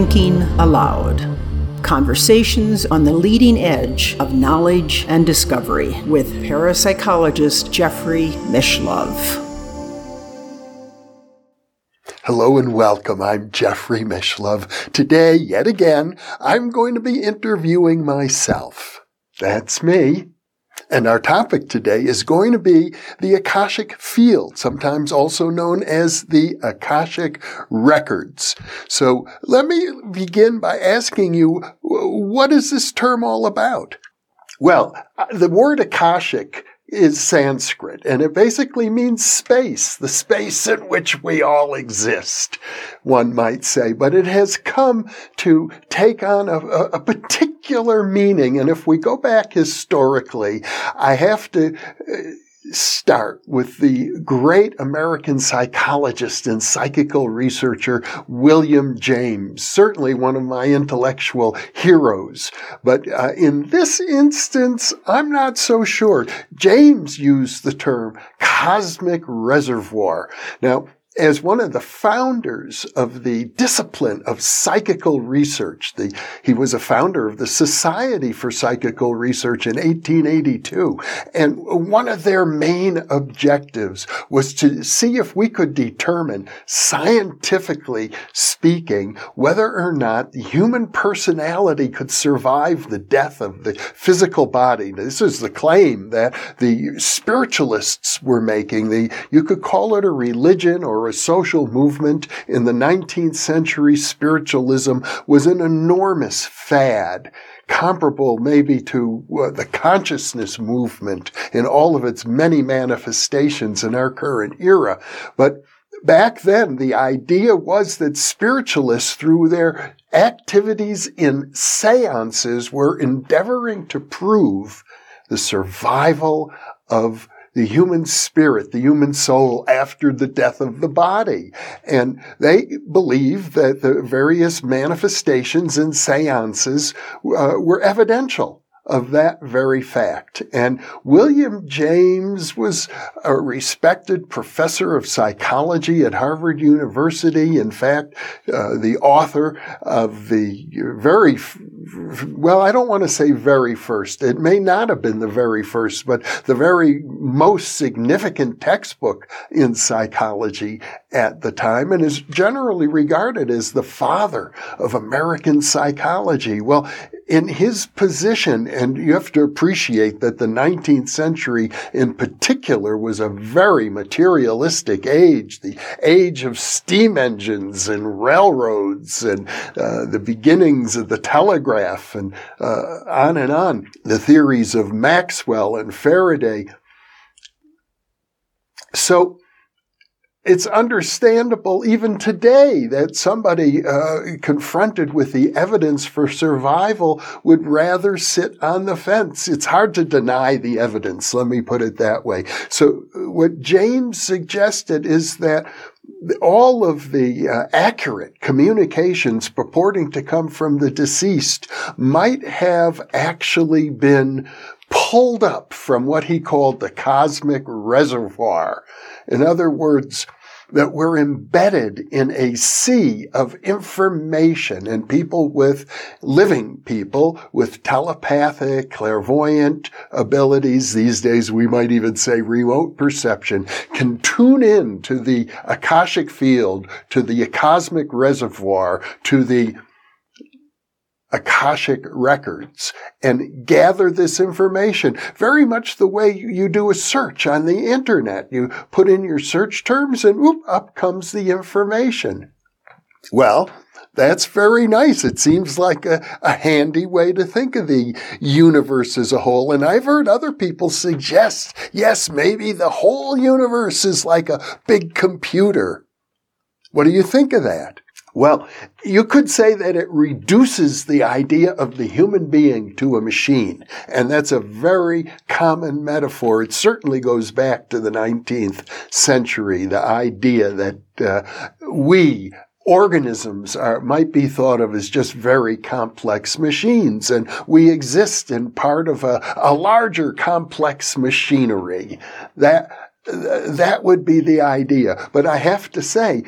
Thinking Allowed Conversations on the leading edge of knowledge and discovery with parapsychologist Jeffrey Mishlove. Hello and welcome. I'm Jeffrey Mishlove. Today, yet again, I'm going to be interviewing myself. That's me. And our topic today is going to be the Akashic Field, sometimes also known as the Akashic Records. So let me begin by asking you, what is this term all about? Well, uh, the word Akashic is Sanskrit, and it basically means space, the space in which we all exist, one might say. But it has come to take on a, a particular meaning, and if we go back historically, I have to uh, start with the great American psychologist and psychical researcher William James, certainly one of my intellectual heroes. But uh, in this instance, I'm not so sure. James used the term cosmic reservoir. Now, as one of the founders of the discipline of psychical research. The, he was a founder of the Society for Psychical Research in 1882. And one of their main objectives was to see if we could determine, scientifically speaking, whether or not the human personality could survive the death of the physical body. This is the claim that the spiritualists were making. The, you could call it a religion or a social movement in the 19th century, spiritualism was an enormous fad comparable maybe to uh, the consciousness movement in all of its many manifestations in our current era. But back then, the idea was that spiritualists, through their activities in seances, were endeavoring to prove the survival of the human spirit, the human soul after the death of the body. And they believe that the various manifestations and seances uh, were evidential of that very fact. And William James was a respected professor of psychology at Harvard University. In fact, uh, the author of the very, well, I don't want to say very first. It may not have been the very first, but the very most significant textbook in psychology at the time and is generally regarded as the father of American psychology. Well, in his position, and you have to appreciate that the 19th century in particular was a very materialistic age, the age of steam engines and railroads and uh, the beginnings of the telegraph and uh, on and on. The theories of Maxwell and Faraday. So it's understandable even today that somebody uh, confronted with the evidence for survival would rather sit on the fence. It's hard to deny the evidence. Let me put it that way. So what James suggested is that all of the uh, accurate communications purporting to come from the deceased might have actually been pulled up from what he called the cosmic reservoir. In other words, that we're embedded in a sea of information and people with living people with telepathic, clairvoyant abilities. These days we might even say remote perception can tune in to the Akashic field, to the cosmic reservoir, to the Akashic records and gather this information very much the way you do a search on the internet. You put in your search terms and whoop, up comes the information. Well, that's very nice. It seems like a, a, handy way to think of the universe as a whole. And I've heard other people suggest, yes, maybe the whole universe is like a big computer. What do you think of that? Well, you could say that it reduces the idea of the human being to a machine. And that's a very common metaphor. It certainly goes back to the 19th century, the idea that uh, we, organisms are, might be thought of as just very complex machines, and we exist in part of a, a larger complex machinery. That, that would be the idea. But I have to say,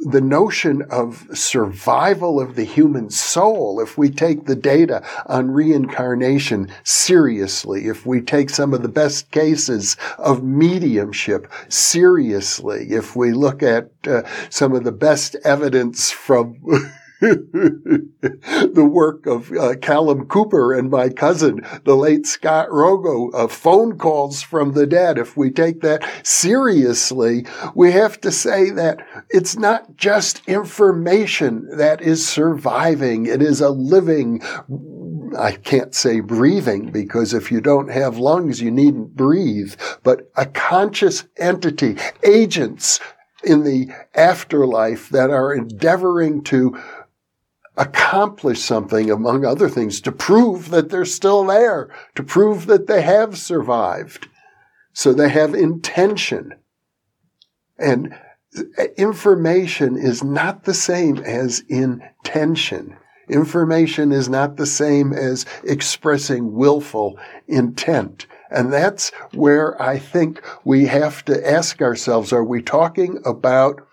the notion of survival of the human soul, if we take the data on reincarnation seriously, if we take some of the best cases of mediumship seriously, if we look at uh, some of the best evidence from the work of uh, Callum Cooper and my cousin, the late Scott Rogo, uh, phone calls from the dead. If we take that seriously, we have to say that it's not just information that is surviving. It is a living, I can't say breathing because if you don't have lungs, you needn't breathe, but a conscious entity, agents in the afterlife that are endeavoring to accomplish something, among other things, to prove that they're still there, to prove that they have survived. So they have intention. And information is not the same as intention. Information is not the same as expressing willful intent. And that's where I think we have to ask ourselves, are we talking about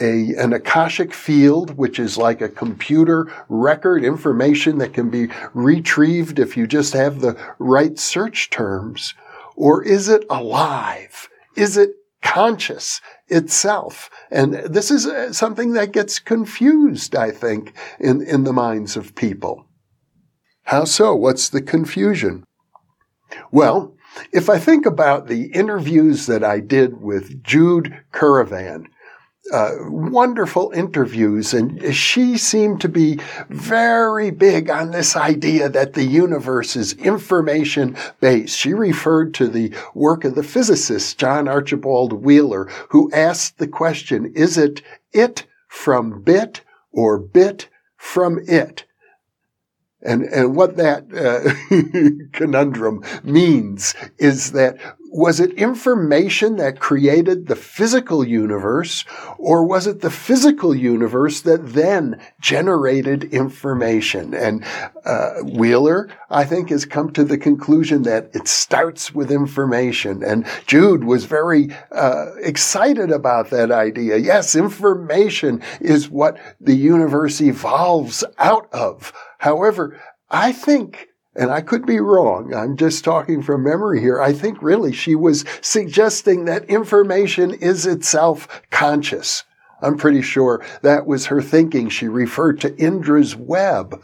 a, an Akashic field, which is like a computer record information that can be retrieved if you just have the right search terms? Or is it alive? Is it conscious itself? And this is uh, something that gets confused, I think, in, in the minds of people. How so? What's the confusion? Well, if I think about the interviews that I did with Jude Currivan, uh, wonderful interviews, and she seemed to be very big on this idea that the universe is information based. She referred to the work of the physicist John Archibald Wheeler, who asked the question, is it it from bit or bit from it? And, and what that uh, conundrum means is that was it information that created the physical universe, or was it the physical universe that then generated information? And uh, Wheeler, I think, has come to the conclusion that it starts with information. And Jude was very uh, excited about that idea. Yes, information is what the universe evolves out of. However, I think and I could be wrong. I'm just talking from memory here. I think really she was suggesting that information is itself conscious. I'm pretty sure that was her thinking. She referred to Indra's web,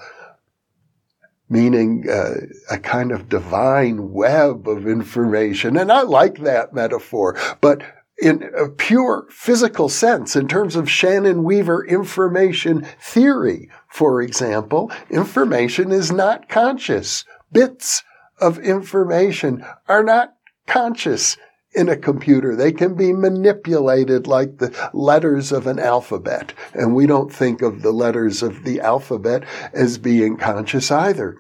meaning uh, a kind of divine web of information. And I like that metaphor, but in a pure physical sense, in terms of Shannon Weaver information theory, for example, information is not conscious. Bits of information are not conscious in a computer. They can be manipulated like the letters of an alphabet. And we don't think of the letters of the alphabet as being conscious either.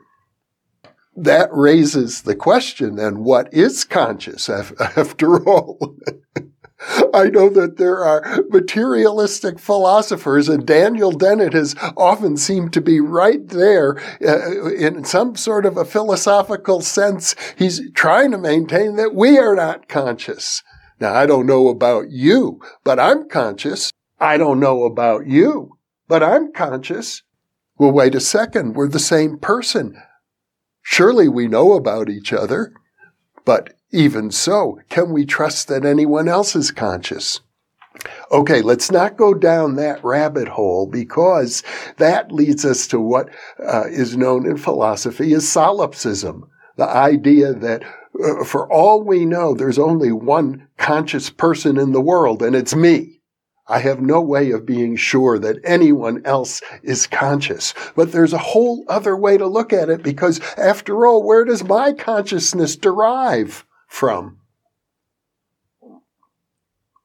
That raises the question then, what is conscious after all? I know that there are materialistic philosophers, and Daniel Dennett has often seemed to be right there uh, in some sort of a philosophical sense. He's trying to maintain that we are not conscious. Now, I don't know about you, but I'm conscious. I don't know about you, but I'm conscious. Well, wait a second. We're the same person. Surely we know about each other, but even so, can we trust that anyone else is conscious? Okay, let's not go down that rabbit hole because that leads us to what uh, is known in philosophy as solipsism. The idea that uh, for all we know, there's only one conscious person in the world and it's me. I have no way of being sure that anyone else is conscious. But there's a whole other way to look at it because after all, where does my consciousness derive? From?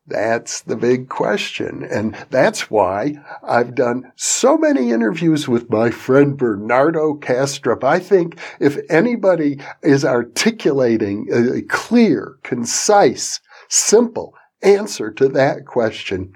That's the big question. And that's why I've done so many interviews with my friend Bernardo Kastrup. I think if anybody is articulating a clear, concise, simple answer to that question,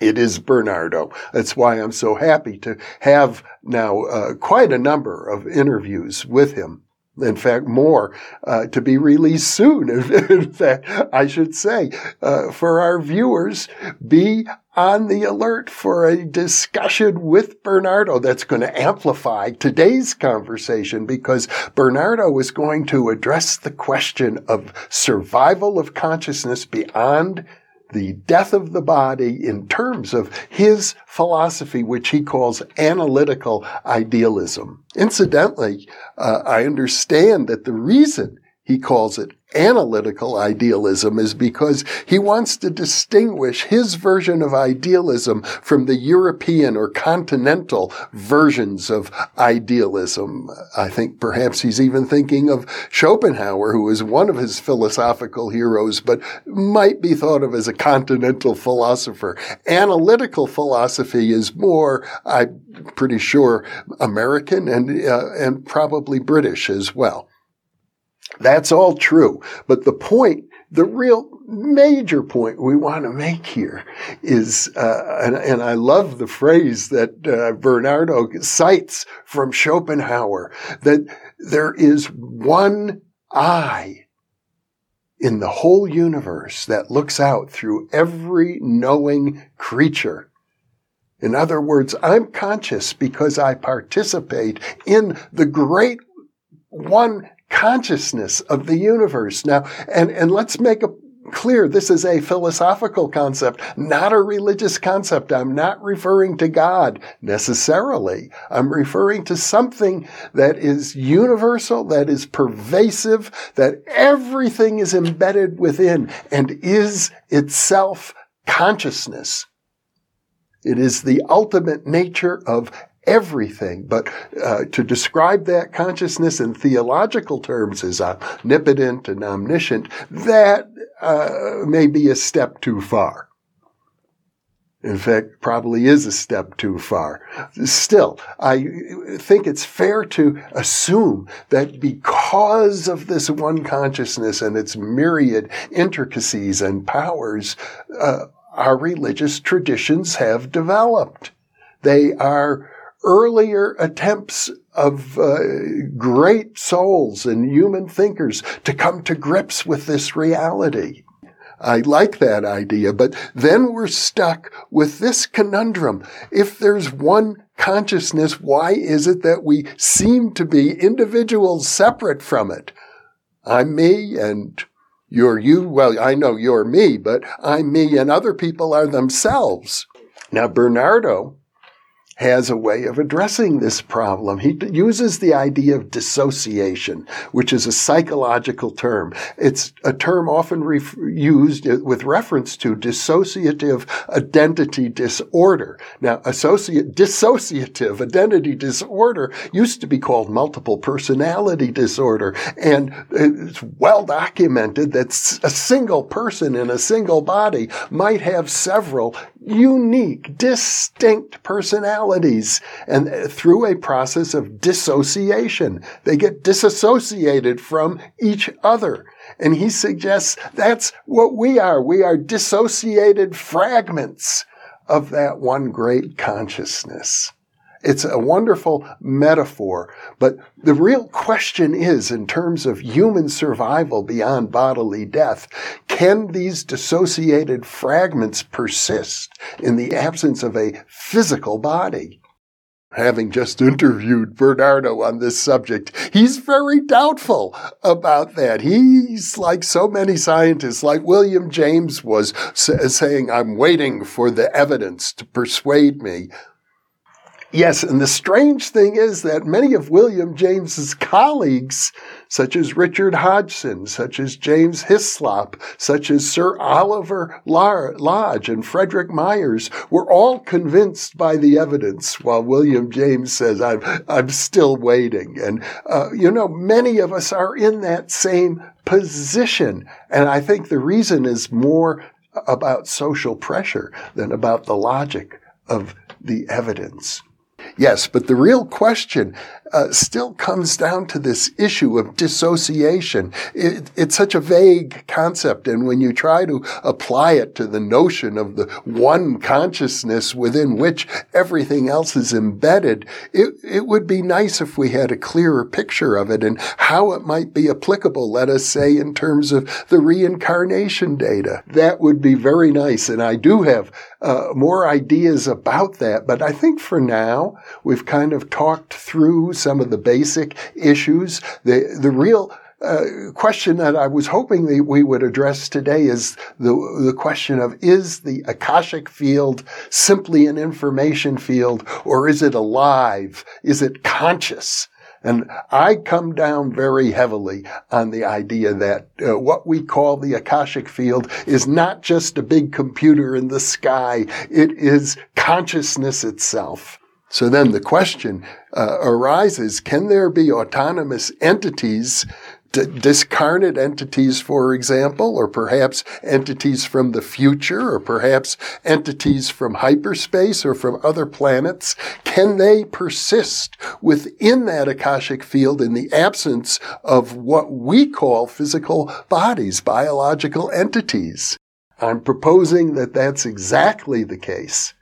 it is Bernardo. That's why I'm so happy to have now uh, quite a number of interviews with him. In fact, more uh, to be released soon. In fact, I should say, uh, for our viewers, be on the alert for a discussion with Bernardo that's going to amplify today's conversation because Bernardo is going to address the question of survival of consciousness beyond the death of the body in terms of his philosophy, which he calls analytical idealism. Incidentally, uh, I understand that the reason he calls it analytical idealism is because he wants to distinguish his version of idealism from the European or continental versions of idealism. I think perhaps he's even thinking of Schopenhauer, who is one of his philosophical heroes, but might be thought of as a continental philosopher. Analytical philosophy is more, I'm pretty sure, American and, uh, and probably British as well. That's all true. But the point, the real major point we want to make here is, uh, and, and, I love the phrase that uh, Bernardo cites from Schopenhauer, that there is one eye in the whole universe that looks out through every knowing creature. In other words, I'm conscious because I participate in the great one consciousness of the universe. Now, and, and let's make a clear this is a philosophical concept, not a religious concept. I'm not referring to God necessarily. I'm referring to something that is universal, that is pervasive, that everything is embedded within and is itself consciousness. It is the ultimate nature of everything. But uh, to describe that consciousness in theological terms as omnipotent and omniscient, that uh, may be a step too far. In fact, probably is a step too far. Still, I think it's fair to assume that because of this one consciousness and its myriad intricacies and powers, uh, our religious traditions have developed. They are earlier attempts of uh, great souls and human thinkers to come to grips with this reality. I like that idea, but then we're stuck with this conundrum. If there's one consciousness, why is it that we seem to be individuals separate from it? I'm me and you're you. Well, I know you're me, but I'm me and other people are themselves. Now, Bernardo has a way of addressing this problem. He uses the idea of dissociation, which is a psychological term. It's a term often used uh, with reference to dissociative identity disorder. Now, associate, dissociative identity disorder used to be called multiple personality disorder, and it's well documented that a single person in a single body might have several unique, distinct personalities. And through a process of dissociation, they get disassociated from each other. And he suggests that's what we are. We are dissociated fragments of that one great consciousness. It's a wonderful metaphor. But the real question is, in terms of human survival beyond bodily death, can these dissociated fragments persist in the absence of a physical body? having just interviewed Bernardo on this subject, he's very doubtful about that. He's like so many scientists, like William James was saying, I'm waiting for the evidence to persuade me. Yes, and the strange thing is that many of William James's colleagues, such as Richard Hodgson, such as James Hyslop, such as Sir Oliver Lodge and Frederick Myers, were all convinced by the evidence, while William James says, I'm, I'm still waiting. And, uh, you know, many of us are in that same position. And I think the reason is more about social pressure than about the logic of the evidence. Yes, but the real question uh, still comes down to this issue of dissociation. It, it's such a vague concept, and when you try to apply it to the notion of the one consciousness within which everything else is embedded, it, it would be nice if we had a clearer picture of it and how it might be applicable, let us say, in terms of the reincarnation data. That would be very nice, and I do have uh, more ideas about that, but I think for now, we've kind of talked through some of the basic issues. The, the real uh, question that I was hoping that we would address today is the, the question of is the Akashic field simply an information field or is it alive? Is it conscious? And I come down very heavily on the idea that uh, what we call the Akashic field is not just a big computer in the sky. It is consciousness itself. So then the question uh, arises, can there be autonomous entities discarnate entities, for example, or perhaps entities from the future, or perhaps entities from hyperspace or from other planets, can they persist within that Akashic field in the absence of what we call physical bodies, biological entities? I'm proposing that that's exactly the case.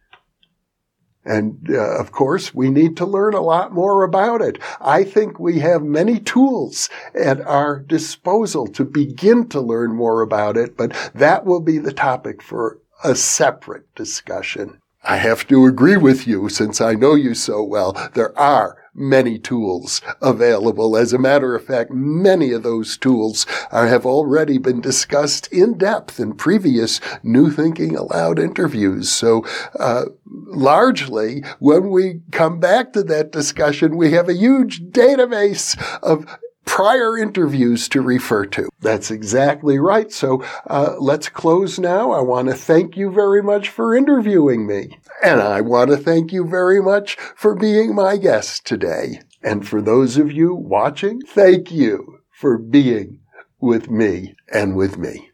And uh, of course, we need to learn a lot more about it. I think we have many tools at our disposal to begin to learn more about it, but that will be the topic for a separate discussion. I have to agree with you since I know you so well. There are many tools available. As a matter of fact, many of those tools are, have already been discussed in depth in previous New Thinking Allowed interviews. So, uh, largely, when we come back to that discussion, we have a huge database of prior interviews to refer to. That's exactly right. So uh, let's close now. I want to thank you very much for interviewing me. And I want to thank you very much for being my guest today. And for those of you watching, thank you for being with me and with me.